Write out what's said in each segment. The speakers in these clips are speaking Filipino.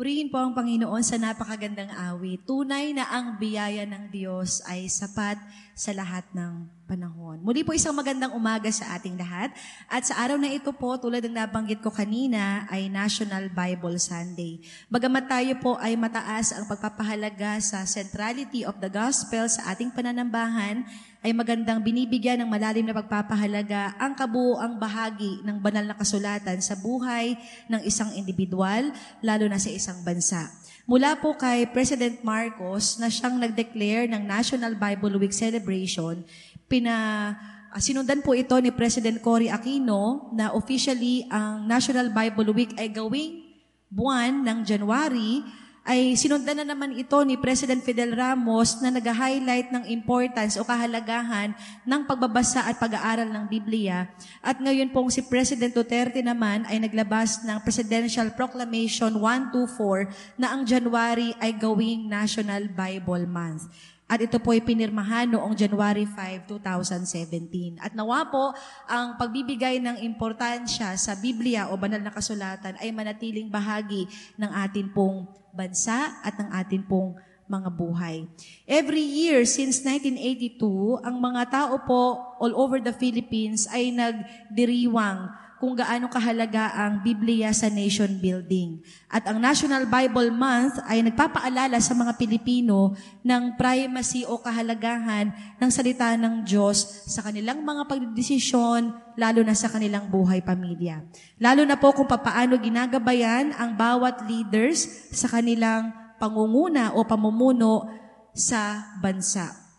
Purihin po ang Panginoon sa napakagandang awit. Tunay na ang biyaya ng Diyos ay sapat sa lahat ng panahon. Muli po isang magandang umaga sa ating lahat. At sa araw na ito po, tulad ng nabanggit ko kanina, ay National Bible Sunday. Bagamat tayo po ay mataas ang pagpapahalaga sa centrality of the gospel sa ating pananambahan, ay magandang binibigyan ng malalim na pagpapahalaga ang kabuoang bahagi ng banal na kasulatan sa buhay ng isang individual, lalo na sa isang bansa. Mula po kay President Marcos na siyang nag-declare ng National Bible Week celebration, pina uh, sinundan po ito ni President Cory Aquino na officially ang National Bible Week ay gawing buwan ng January ay sinundan na naman ito ni President Fidel Ramos na nag-highlight ng importance o kahalagahan ng pagbabasa at pag-aaral ng Biblia. At ngayon pong si President Duterte naman ay naglabas ng Presidential Proclamation 124 na ang January ay gawing National Bible Month. At ito po ay pinirmahan noong January 5, 2017. At nawa po ang pagbibigay ng importansya sa Biblia o banal na kasulatan ay manatiling bahagi ng atin pong bansa at ng atin pong mga buhay. Every year since 1982, ang mga tao po all over the Philippines ay nagdiriwang kung gaano kahalaga ang Biblia sa nation building. At ang National Bible Month ay nagpapaalala sa mga Pilipino ng primacy o kahalagahan ng salita ng Diyos sa kanilang mga pagdesisyon, lalo na sa kanilang buhay pamilya. Lalo na po kung papaano ginagabayan ang bawat leaders sa kanilang pangunguna o pamumuno sa bansa.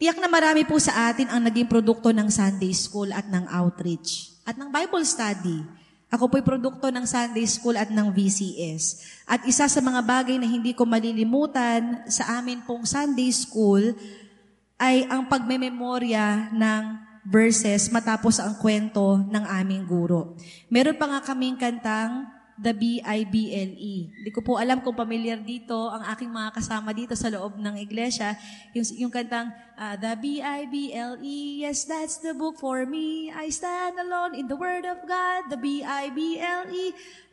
Tiyak na marami po sa atin ang naging produkto ng Sunday School at ng outreach at ng Bible study. Ako po'y produkto ng Sunday School at ng VCS. At isa sa mga bagay na hindi ko malilimutan sa amin pong Sunday School ay ang pagmememorya ng verses matapos ang kwento ng aming guro. Meron pa nga kaming kantang the B-I-B-L-E. Hindi ko po alam kung familiar dito ang aking mga kasama dito sa loob ng iglesia. Yung, yung kantang, uh, the B-I-B-L-E, yes, that's the book for me. I stand alone in the Word of God, the B-I-B-L-E.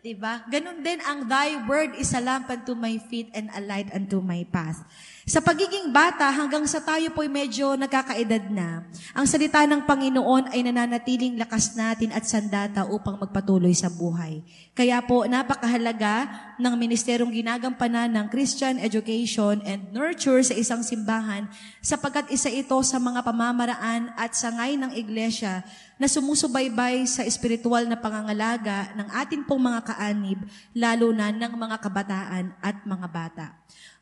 Diba? Ganun din ang thy word is a lamp unto my feet and a light unto my path. Sa pagiging bata hanggang sa tayo po'y medyo nagkakaedad na, ang salita ng Panginoon ay nananatiling lakas natin at sandata upang magpatuloy sa buhay. Kaya po, napakahalaga ng ministerong ginagampanan ng Christian Education and Nurture sa isang simbahan sapagkat isa ito sa mga pamamaraan at sangay ng iglesia na sumusubaybay sa espiritual na pangangalaga ng atin pong mga kaanib, lalo na ng mga kabataan at mga bata.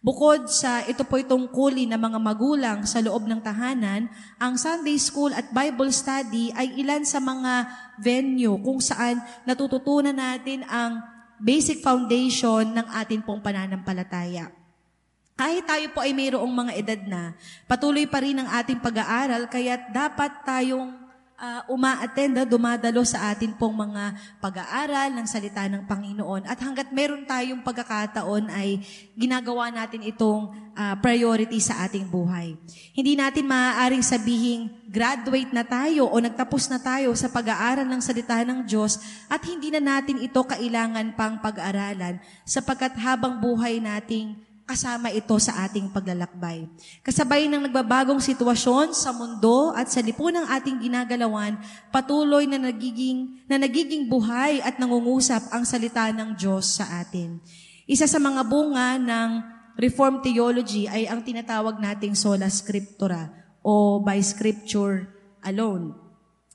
Bukod sa ito po itong kuli ng mga magulang sa loob ng tahanan, ang Sunday School at Bible Study ay ilan sa mga venue kung saan natututunan natin ang basic foundation ng atin pong pananampalataya. Kahit tayo po ay mayroong mga edad na, patuloy pa rin ang ating pag-aaral, kaya dapat tayong uh, uma-attend, ah, dumadalo sa atin pong mga pag-aaral ng salita ng Panginoon. At hanggat meron tayong pagkakataon ay ginagawa natin itong uh, priority sa ating buhay. Hindi natin maaaring sabihin graduate na tayo o nagtapos na tayo sa pag-aaral ng salita ng Diyos at hindi na natin ito kailangan pang pag-aralan sapagkat habang buhay nating kasama ito sa ating paglalakbay. Kasabay ng nagbabagong sitwasyon sa mundo at sa lipunang ating ginagalawan, patuloy na nagiging, na nagiging buhay at nangungusap ang salita ng Diyos sa atin. Isa sa mga bunga ng Reformed Theology ay ang tinatawag nating sola scriptura o by scripture alone.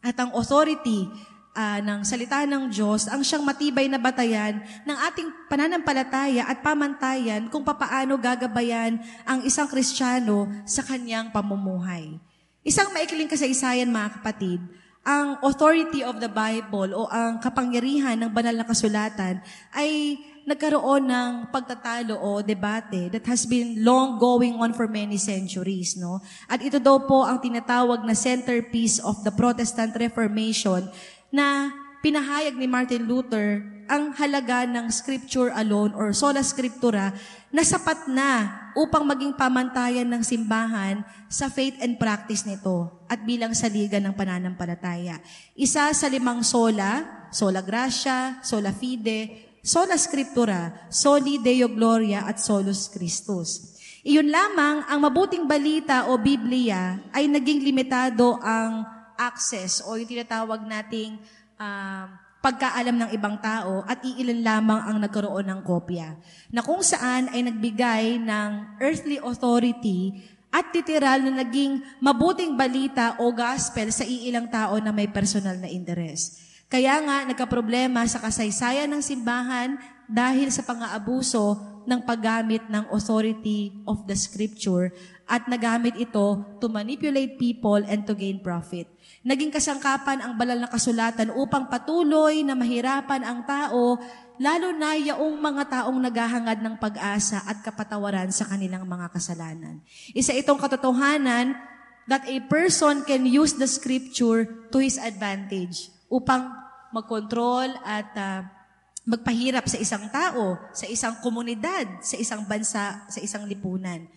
At ang authority uh, ng salita ng Diyos ang siyang matibay na batayan ng ating pananampalataya at pamantayan kung papaano gagabayan ang isang Kristiyano sa kanyang pamumuhay. Isang maikling kasaysayan mga kapatid, ang authority of the Bible o ang kapangyarihan ng banal na kasulatan ay nagkaroon ng pagtatalo o debate that has been long going on for many centuries. No? At ito daw po ang tinatawag na centerpiece of the Protestant Reformation na pinahayag ni Martin Luther ang halaga ng scripture alone or sola scriptura na sapat na upang maging pamantayan ng simbahan sa faith and practice nito at bilang saligan ng pananampalataya. Isa sa limang sola, sola gracia, sola fide, sola scriptura, soli Deo Gloria at solus Christus. Iyon lamang ang mabuting balita o Biblia ay naging limitado ang access o yung tinatawag nating uh, pagkaalam ng ibang tao at iilan lamang ang nagkaroon ng kopya. Na kung saan ay nagbigay ng earthly authority at titiral na naging mabuting balita o gospel sa iilang tao na may personal na interes. Kaya nga, nagka-problema sa kasaysayan ng simbahan dahil sa pang-aabuso ng paggamit ng authority of the scripture at nagamit ito to manipulate people and to gain profit. Naging kasangkapan ang balal na kasulatan upang patuloy na mahirapan ang tao, lalo na yaong mga taong naghahangad ng pag-asa at kapatawaran sa kanilang mga kasalanan. Isa itong katotohanan that a person can use the scripture to his advantage upang magkontrol at uh, magpahirap sa isang tao, sa isang komunidad, sa isang bansa, sa isang lipunan.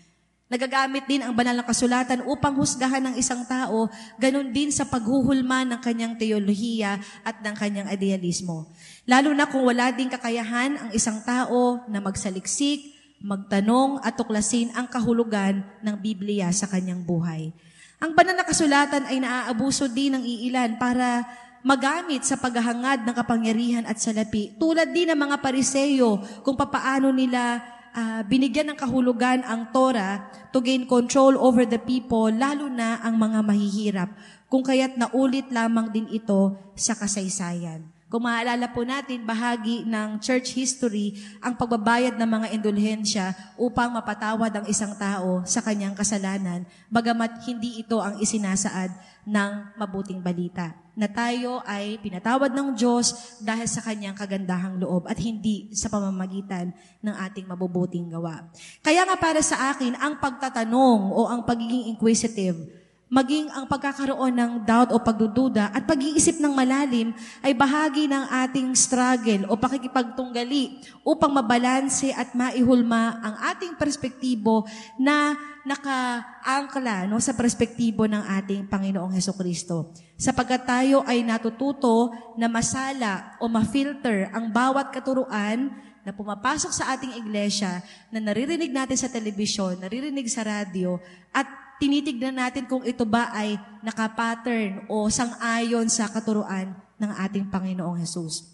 Nagagamit din ang banal na kasulatan upang husgahan ng isang tao, ganun din sa paghuhulma ng kanyang teolohiya at ng kanyang idealismo. Lalo na kung wala din kakayahan ang isang tao na magsaliksik, magtanong at tuklasin ang kahulugan ng Biblia sa kanyang buhay. Ang banal na kasulatan ay naaabuso din ng iilan para magamit sa paghahangad ng kapangyarihan at salapi. Tulad din ng mga pariseyo kung papaano nila uh, binigyan ng kahulugan ang Torah to gain control over the people, lalo na ang mga mahihirap. Kung kaya't naulit lamang din ito sa kasaysayan. Kung maalala po natin, bahagi ng church history ang pagbabayad ng mga indulhensya upang mapatawad ang isang tao sa kanyang kasalanan, bagamat hindi ito ang isinasaad ng mabuting balita. Na tayo ay pinatawad ng Diyos dahil sa kanyang kagandahang loob at hindi sa pamamagitan ng ating mabubuting gawa. Kaya nga para sa akin, ang pagtatanong o ang pagiging inquisitive maging ang pagkakaroon ng doubt o pagdududa at pag-iisip ng malalim ay bahagi ng ating struggle o pakikipagtunggali upang mabalanse at maihulma ang ating perspektibo na nakaangkla no, sa perspektibo ng ating Panginoong Heso Kristo. Sapagkat tayo ay natututo na masala o ma-filter ang bawat katuruan na pumapasok sa ating iglesia, na naririnig natin sa telebisyon, naririnig sa radyo, at tinitignan natin kung ito ba ay nakapattern o sang-ayon sa katuruan ng ating Panginoong Jesus.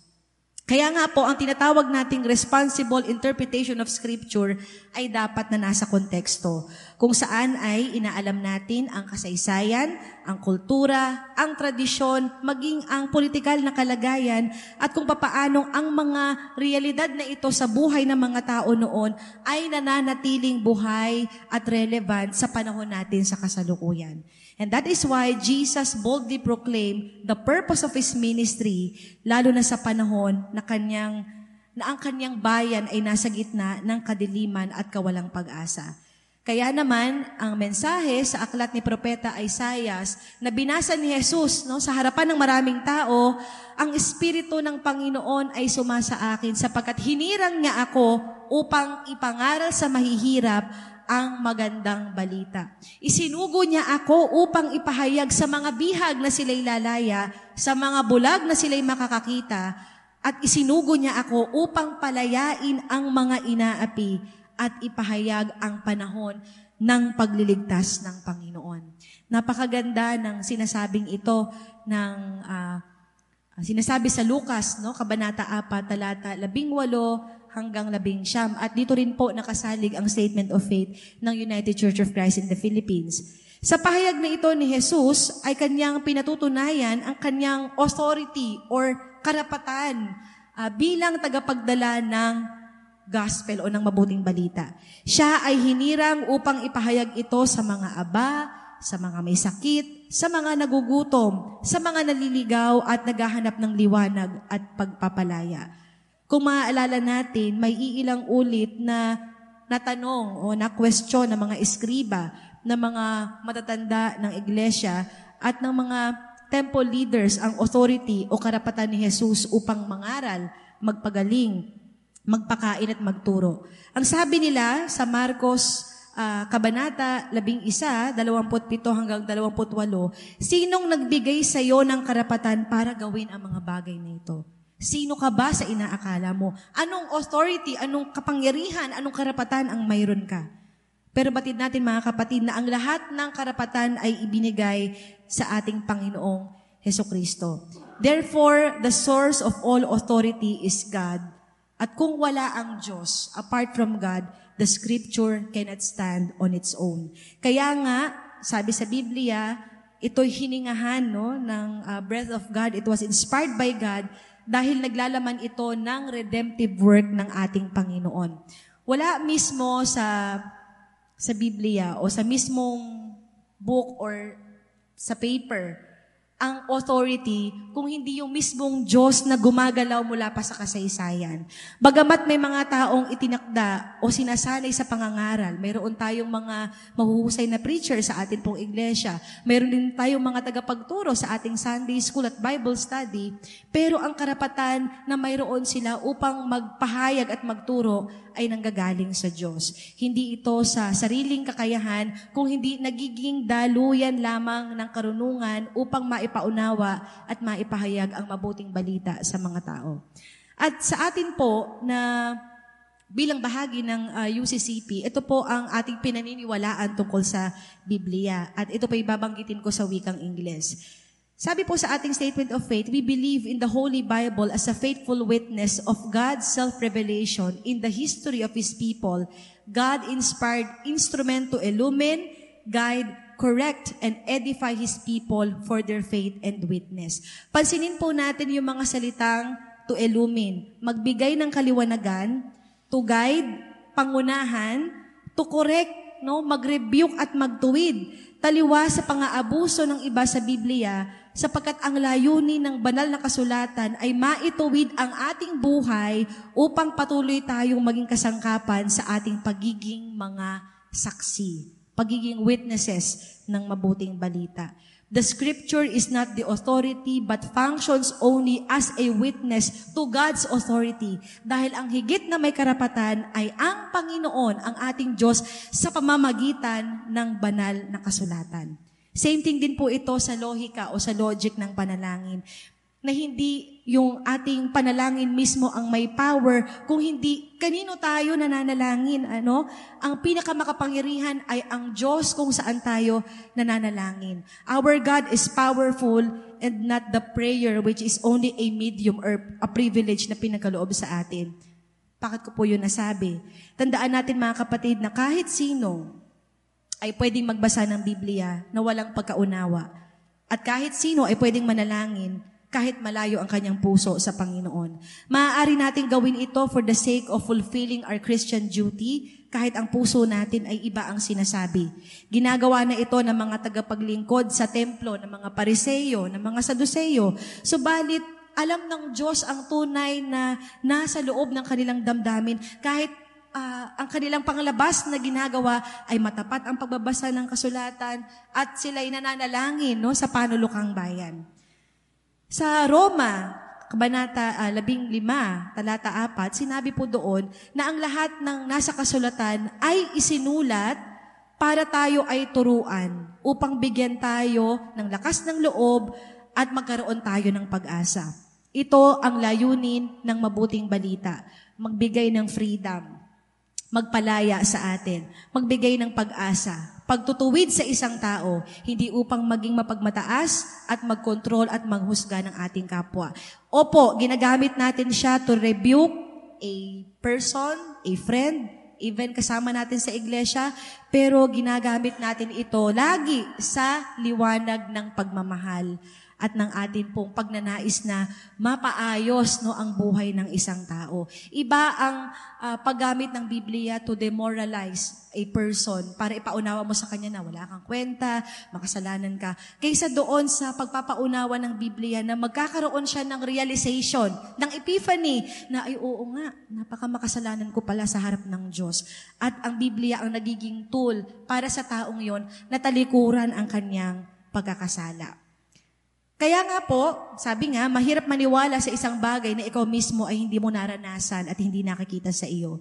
Kaya nga po, ang tinatawag nating responsible interpretation of Scripture ay dapat na nasa konteksto, kung saan ay inaalam natin ang kasaysayan, ang kultura, ang tradisyon, maging ang politikal na kalagayan, at kung papaanong ang mga realidad na ito sa buhay ng mga tao noon ay nananatiling buhay at relevant sa panahon natin sa kasalukuyan. And that is why Jesus boldly proclaimed the purpose of His ministry, lalo na sa panahon na kanyang na ang kanyang bayan ay nasa gitna ng kadiliman at kawalang pag-asa. Kaya naman, ang mensahe sa aklat ni Propeta Isaias na binasa ni Jesus no, sa harapan ng maraming tao, ang Espiritu ng Panginoon ay sumasa akin sapagkat hinirang niya ako upang ipangaral sa mahihirap ang magandang balita. Isinugo niya ako upang ipahayag sa mga bihag na sila'y lalaya, sa mga bulag na sila'y makakakita, at isinugo niya ako upang palayain ang mga inaapi at ipahayag ang panahon ng pagliligtas ng Panginoon. Napakaganda ng sinasabing ito ng uh, sinasabi sa Lucas, no, Kabanata 4, talata 18, hanggang labing siyam. At dito rin po nakasalig ang statement of faith ng United Church of Christ in the Philippines. Sa pahayag na ito ni Jesus ay kanyang pinatutunayan ang kanyang authority or karapatan uh, bilang tagapagdala ng gospel o ng mabuting balita. Siya ay hinirang upang ipahayag ito sa mga aba, sa mga may sakit, sa mga nagugutom, sa mga naliligaw at naghahanap ng liwanag at pagpapalaya. Kung maaalala natin, may iilang ulit na natanong o na-question ng mga eskriba, ng mga matatanda ng iglesia at ng mga temple leaders ang authority o karapatan ni Jesus upang mangaral, magpagaling, magpakain at magturo. Ang sabi nila sa Marcos uh, Kabanata 11, 27 hanggang 28, sinong nagbigay sa iyo ng karapatan para gawin ang mga bagay na ito? Sino ka ba sa inaakala mo? Anong authority, anong kapangyarihan, anong karapatan ang mayroon ka? Pero batid natin mga kapatid na ang lahat ng karapatan ay ibinigay sa ating Panginoong Heso Kristo. Therefore, the source of all authority is God. At kung wala ang Diyos, apart from God, the scripture cannot stand on its own. Kaya nga, sabi sa Biblia, ito'y hiningahan no, ng uh, breath of God. It was inspired by God dahil naglalaman ito ng redemptive work ng ating Panginoon. Wala mismo sa sa Biblia o sa mismong book or sa paper ang authority kung hindi yung mismong Diyos na gumagalaw mula pa sa kasaysayan. Bagamat may mga taong itinakda o sinasanay sa pangangaral, mayroon tayong mga mahuhusay na preacher sa atin pong iglesia, mayroon din tayong mga tagapagturo sa ating Sunday School at Bible Study, pero ang karapatan na mayroon sila upang magpahayag at magturo ay nanggagaling sa Diyos. Hindi ito sa sariling kakayahan, kung hindi nagiging daluyan lamang ng karunungan upang maipaunawa at maipahayag ang mabuting balita sa mga tao. At sa atin po na bilang bahagi ng uh, ah, UCCP, ito po ang ating pinaniniwalaan tungkol sa Biblia. At ito pa ibabanggitin ko sa wikang Ingles. Sabi po sa ating statement of faith, we believe in the Holy Bible as a faithful witness of God's self-revelation in the history of His people, God-inspired instrument to illumine, guide, correct, and edify His people for their faith and witness. Pansinin po natin yung mga salitang to illumine, magbigay ng kaliwanagan, to guide, pangunahan, to correct, no, mag-rebuke at magtuwid, taliwa sa pang-aabuso ng iba sa Biblia, sapagkat ang layunin ng banal na kasulatan ay maituwid ang ating buhay upang patuloy tayong maging kasangkapan sa ating pagiging mga saksi, pagiging witnesses ng mabuting balita. The scripture is not the authority but functions only as a witness to God's authority. Dahil ang higit na may karapatan ay ang Panginoon, ang ating Diyos, sa pamamagitan ng banal na kasulatan. Same thing din po ito sa lohika o sa logic ng panalangin. Na hindi yung ating panalangin mismo ang may power, kung hindi kanino tayo nananalangin. Ano? Ang pinakamakapangyarihan ay ang Diyos kung saan tayo nananalangin. Our God is powerful and not the prayer which is only a medium or a privilege na pinagkaloob sa atin. Bakit ko po yun nasabi? Tandaan natin mga kapatid na kahit sino ay pwedeng magbasa ng Biblia na walang pagkaunawa. At kahit sino ay pwedeng manalangin kahit malayo ang kanyang puso sa Panginoon. Maaari natin gawin ito for the sake of fulfilling our Christian duty kahit ang puso natin ay iba ang sinasabi. Ginagawa na ito ng mga tagapaglingkod sa templo, ng mga pariseyo, ng mga saduseyo. Subalit, alam ng Diyos ang tunay na nasa loob ng kanilang damdamin kahit uh, ang kanilang panglabas na ginagawa ay matapat ang pagbabasa ng kasulatan at sila'y nananalangin no, sa panulukang bayan. Sa Roma, Kabanata uh, ah, 15, talata 4, sinabi po doon na ang lahat ng nasa kasulatan ay isinulat para tayo ay turuan upang bigyan tayo ng lakas ng loob at magkaroon tayo ng pag-asa. Ito ang layunin ng mabuting balita, magbigay ng freedom. Magpalaya sa atin, magbigay ng pag-asa, pagtutuwid sa isang tao, hindi upang maging mapagmataas at magkontrol at manghusga ng ating kapwa. Opo, ginagamit natin siya to rebuke a person, a friend, even kasama natin sa iglesia, pero ginagamit natin ito lagi sa liwanag ng pagmamahal at ng atin pong pagnanais na mapaayos no ang buhay ng isang tao. Iba ang uh, paggamit ng Biblia to demoralize a person para ipaunawa mo sa kanya na wala kang kwenta, makasalanan ka. Kaysa doon sa pagpapaunawa ng Biblia na magkakaroon siya ng realization, ng epiphany na ay oo nga, napaka makasalanan ko pala sa harap ng Diyos. At ang Biblia ang nagiging tool para sa taong yon na talikuran ang kanyang pagkakasala. Kaya nga po, sabi nga, mahirap maniwala sa isang bagay na ikaw mismo ay hindi mo naranasan at hindi nakikita sa iyo.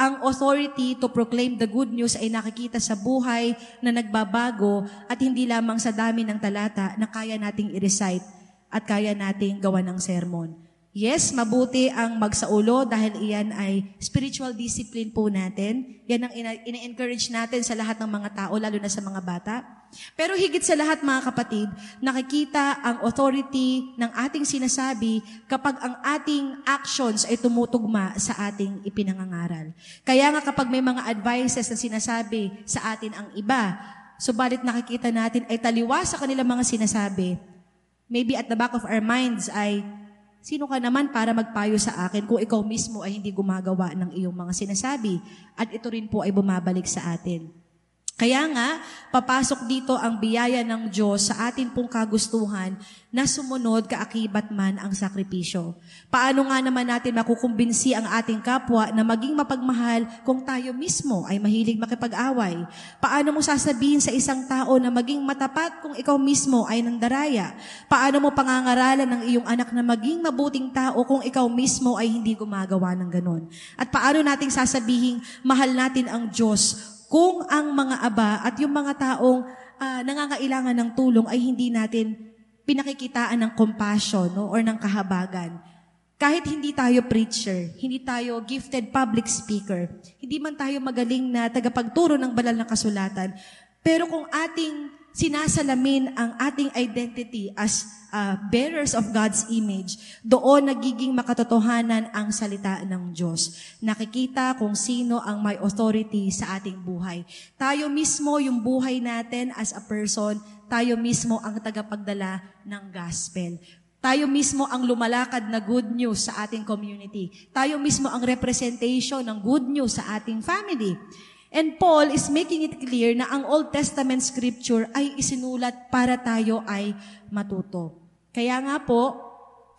Ang authority to proclaim the good news ay nakikita sa buhay na nagbabago at hindi lamang sa dami ng talata na kaya nating i-recite at kaya nating gawa ng sermon. Yes, mabuti ang magsaulo dahil iyan ay spiritual discipline po natin. Yan ang ina- ina-encourage natin sa lahat ng mga tao, lalo na sa mga bata. Pero higit sa lahat mga kapatid, nakikita ang authority ng ating sinasabi kapag ang ating actions ay tumutugma sa ating ipinangangaral. Kaya nga kapag may mga advices na sinasabi sa atin ang iba, subalit nakikita natin ay taliwas sa kanilang mga sinasabi, maybe at the back of our minds ay Sino ka naman para magpayo sa akin kung ikaw mismo ay hindi gumagawa ng iyong mga sinasabi? At ito rin po ay bumabalik sa atin. Kaya nga, papasok dito ang biyaya ng Diyos sa atin pong kagustuhan na sumunod kaakibat man ang sakripisyo. Paano nga naman natin makukumbinsi ang ating kapwa na maging mapagmahal kung tayo mismo ay mahilig makipag-away? Paano mo sasabihin sa isang tao na maging matapat kung ikaw mismo ay nandaraya? Paano mo pangangaralan ng iyong anak na maging mabuting tao kung ikaw mismo ay hindi gumagawa ng ganon? At paano nating sasabihin mahal natin ang Diyos kung ang mga aba at yung mga taong uh, nangangailangan ng tulong ay hindi natin pinakikitaan ng compassion no, or ng kahabagan. Kahit hindi tayo preacher, hindi tayo gifted public speaker, hindi man tayo magaling na tagapagturo ng banal na kasulatan, pero kung ating sinasalamin ang ating identity as uh, bearers of God's image, doon nagiging makatotohanan ang salita ng Diyos. Nakikita kung sino ang may authority sa ating buhay. Tayo mismo, yung buhay natin as a person, tayo mismo ang tagapagdala ng gospel. Tayo mismo ang lumalakad na good news sa ating community. Tayo mismo ang representation ng good news sa ating family. And Paul is making it clear na ang Old Testament scripture ay isinulat para tayo ay matuto. Kaya nga po,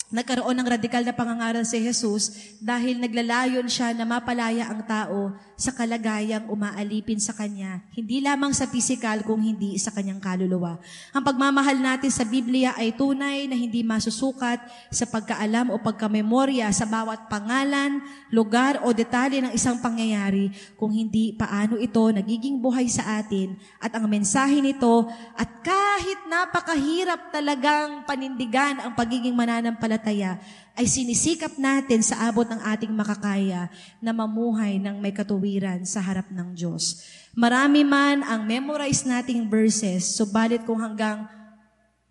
nagkaroon ng radikal na pangangaral si Jesus dahil naglalayon siya na mapalaya ang tao sa kalagayang umaalipin sa Kanya, hindi lamang sa pisikal kung hindi sa Kanyang kaluluwa. Ang pagmamahal natin sa Biblia ay tunay na hindi masusukat sa pagkaalam o pagkamemorya sa bawat pangalan, lugar o detalye ng isang pangyayari kung hindi paano ito nagiging buhay sa atin at ang mensahe nito at kahit napakahirap talagang panindigan ang pagiging mananampalataya, ay sinisikap natin sa abot ng ating makakaya na mamuhay ng may katuwiran sa harap ng Diyos. Marami man ang memorize nating verses, subalit kung hanggang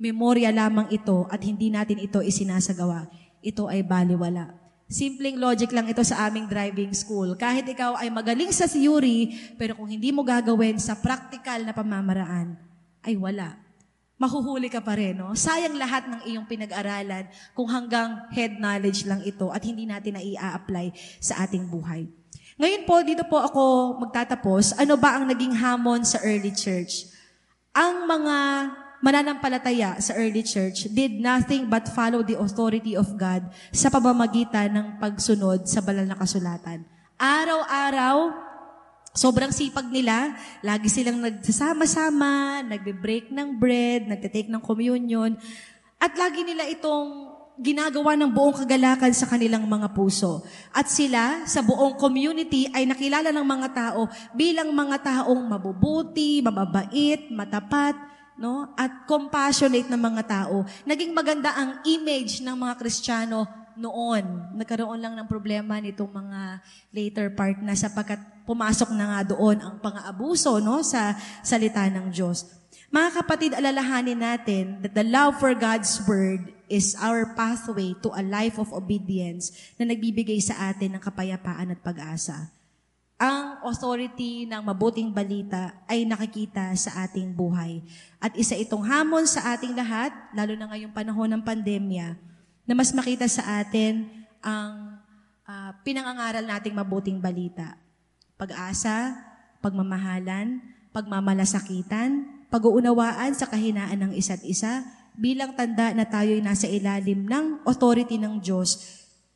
memorya lamang ito at hindi natin ito isinasagawa, ito ay baliwala. Simpleng logic lang ito sa aming driving school. Kahit ikaw ay magaling sa theory, pero kung hindi mo gagawin sa practical na pamamaraan, ay wala mahuhuli ka pa rin. No? Sayang lahat ng iyong pinag-aralan kung hanggang head knowledge lang ito at hindi natin na i-apply sa ating buhay. Ngayon po, dito po ako magtatapos. Ano ba ang naging hamon sa early church? Ang mga mananampalataya sa early church did nothing but follow the authority of God sa pamamagitan ng pagsunod sa banal na kasulatan. Araw-araw, Sobrang sipag nila. Lagi silang nagsasama-sama, nagbe-break ng bread, nagte-take ng communion. At lagi nila itong ginagawa ng buong kagalakan sa kanilang mga puso. At sila, sa buong community, ay nakilala ng mga tao bilang mga taong mabubuti, mababait, matapat, no? at compassionate ng mga tao. Naging maganda ang image ng mga Kristiyano noon. Nagkaroon lang ng problema nitong mga later part na sapagkat pumasok na nga doon ang pang-aabuso no, sa salita ng Diyos. Mga kapatid, alalahanin natin that the love for God's Word is our pathway to a life of obedience na nagbibigay sa atin ng kapayapaan at pag-asa. Ang authority ng mabuting balita ay nakikita sa ating buhay. At isa itong hamon sa ating lahat, lalo na ngayong panahon ng pandemya, na mas makita sa atin ang uh, pinangangaral nating mabuting balita. Pag-asa, pagmamahalan, pagmamalasakitan, pag-uunawaan sa kahinaan ng isa't isa, bilang tanda na tayo'y nasa ilalim ng authority ng Diyos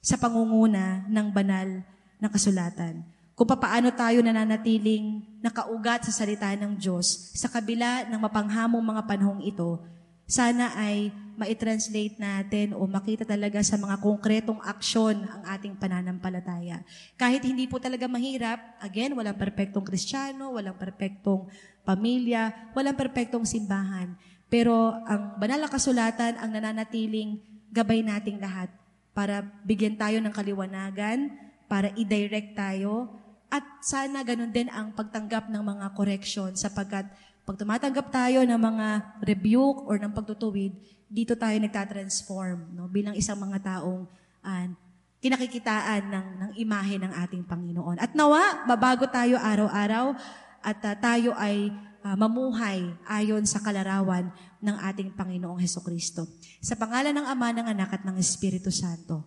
sa pangunguna ng banal na kasulatan. Kung paano tayo nananatiling nakaugat sa salita ng Diyos sa kabila ng mapanghamong mga panahong ito, sana ay ma-translate natin o makita talaga sa mga konkretong aksyon ang ating pananampalataya. Kahit hindi po talaga mahirap, again, walang perpektong kristyano, walang perpektong pamilya, walang perpektong simbahan. Pero ang banal na kasulatan ang nananatiling gabay nating lahat para bigyan tayo ng kaliwanagan, para i-direct tayo, at sana ganun din ang pagtanggap ng mga correction sapagkat pag tumatanggap tayo ng mga rebuke or ng pagtutuwid, dito tayo nagtatransform no? bilang isang mga taong ah, kinakikitaan ng, ng imahe ng ating Panginoon. At nawa, mabago tayo araw-araw at ah, tayo ay ah, mamuhay ayon sa kalarawan ng ating Panginoong Heso Kristo. Sa pangalan ng Ama, ng Anak at ng Espiritu Santo.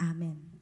Amen.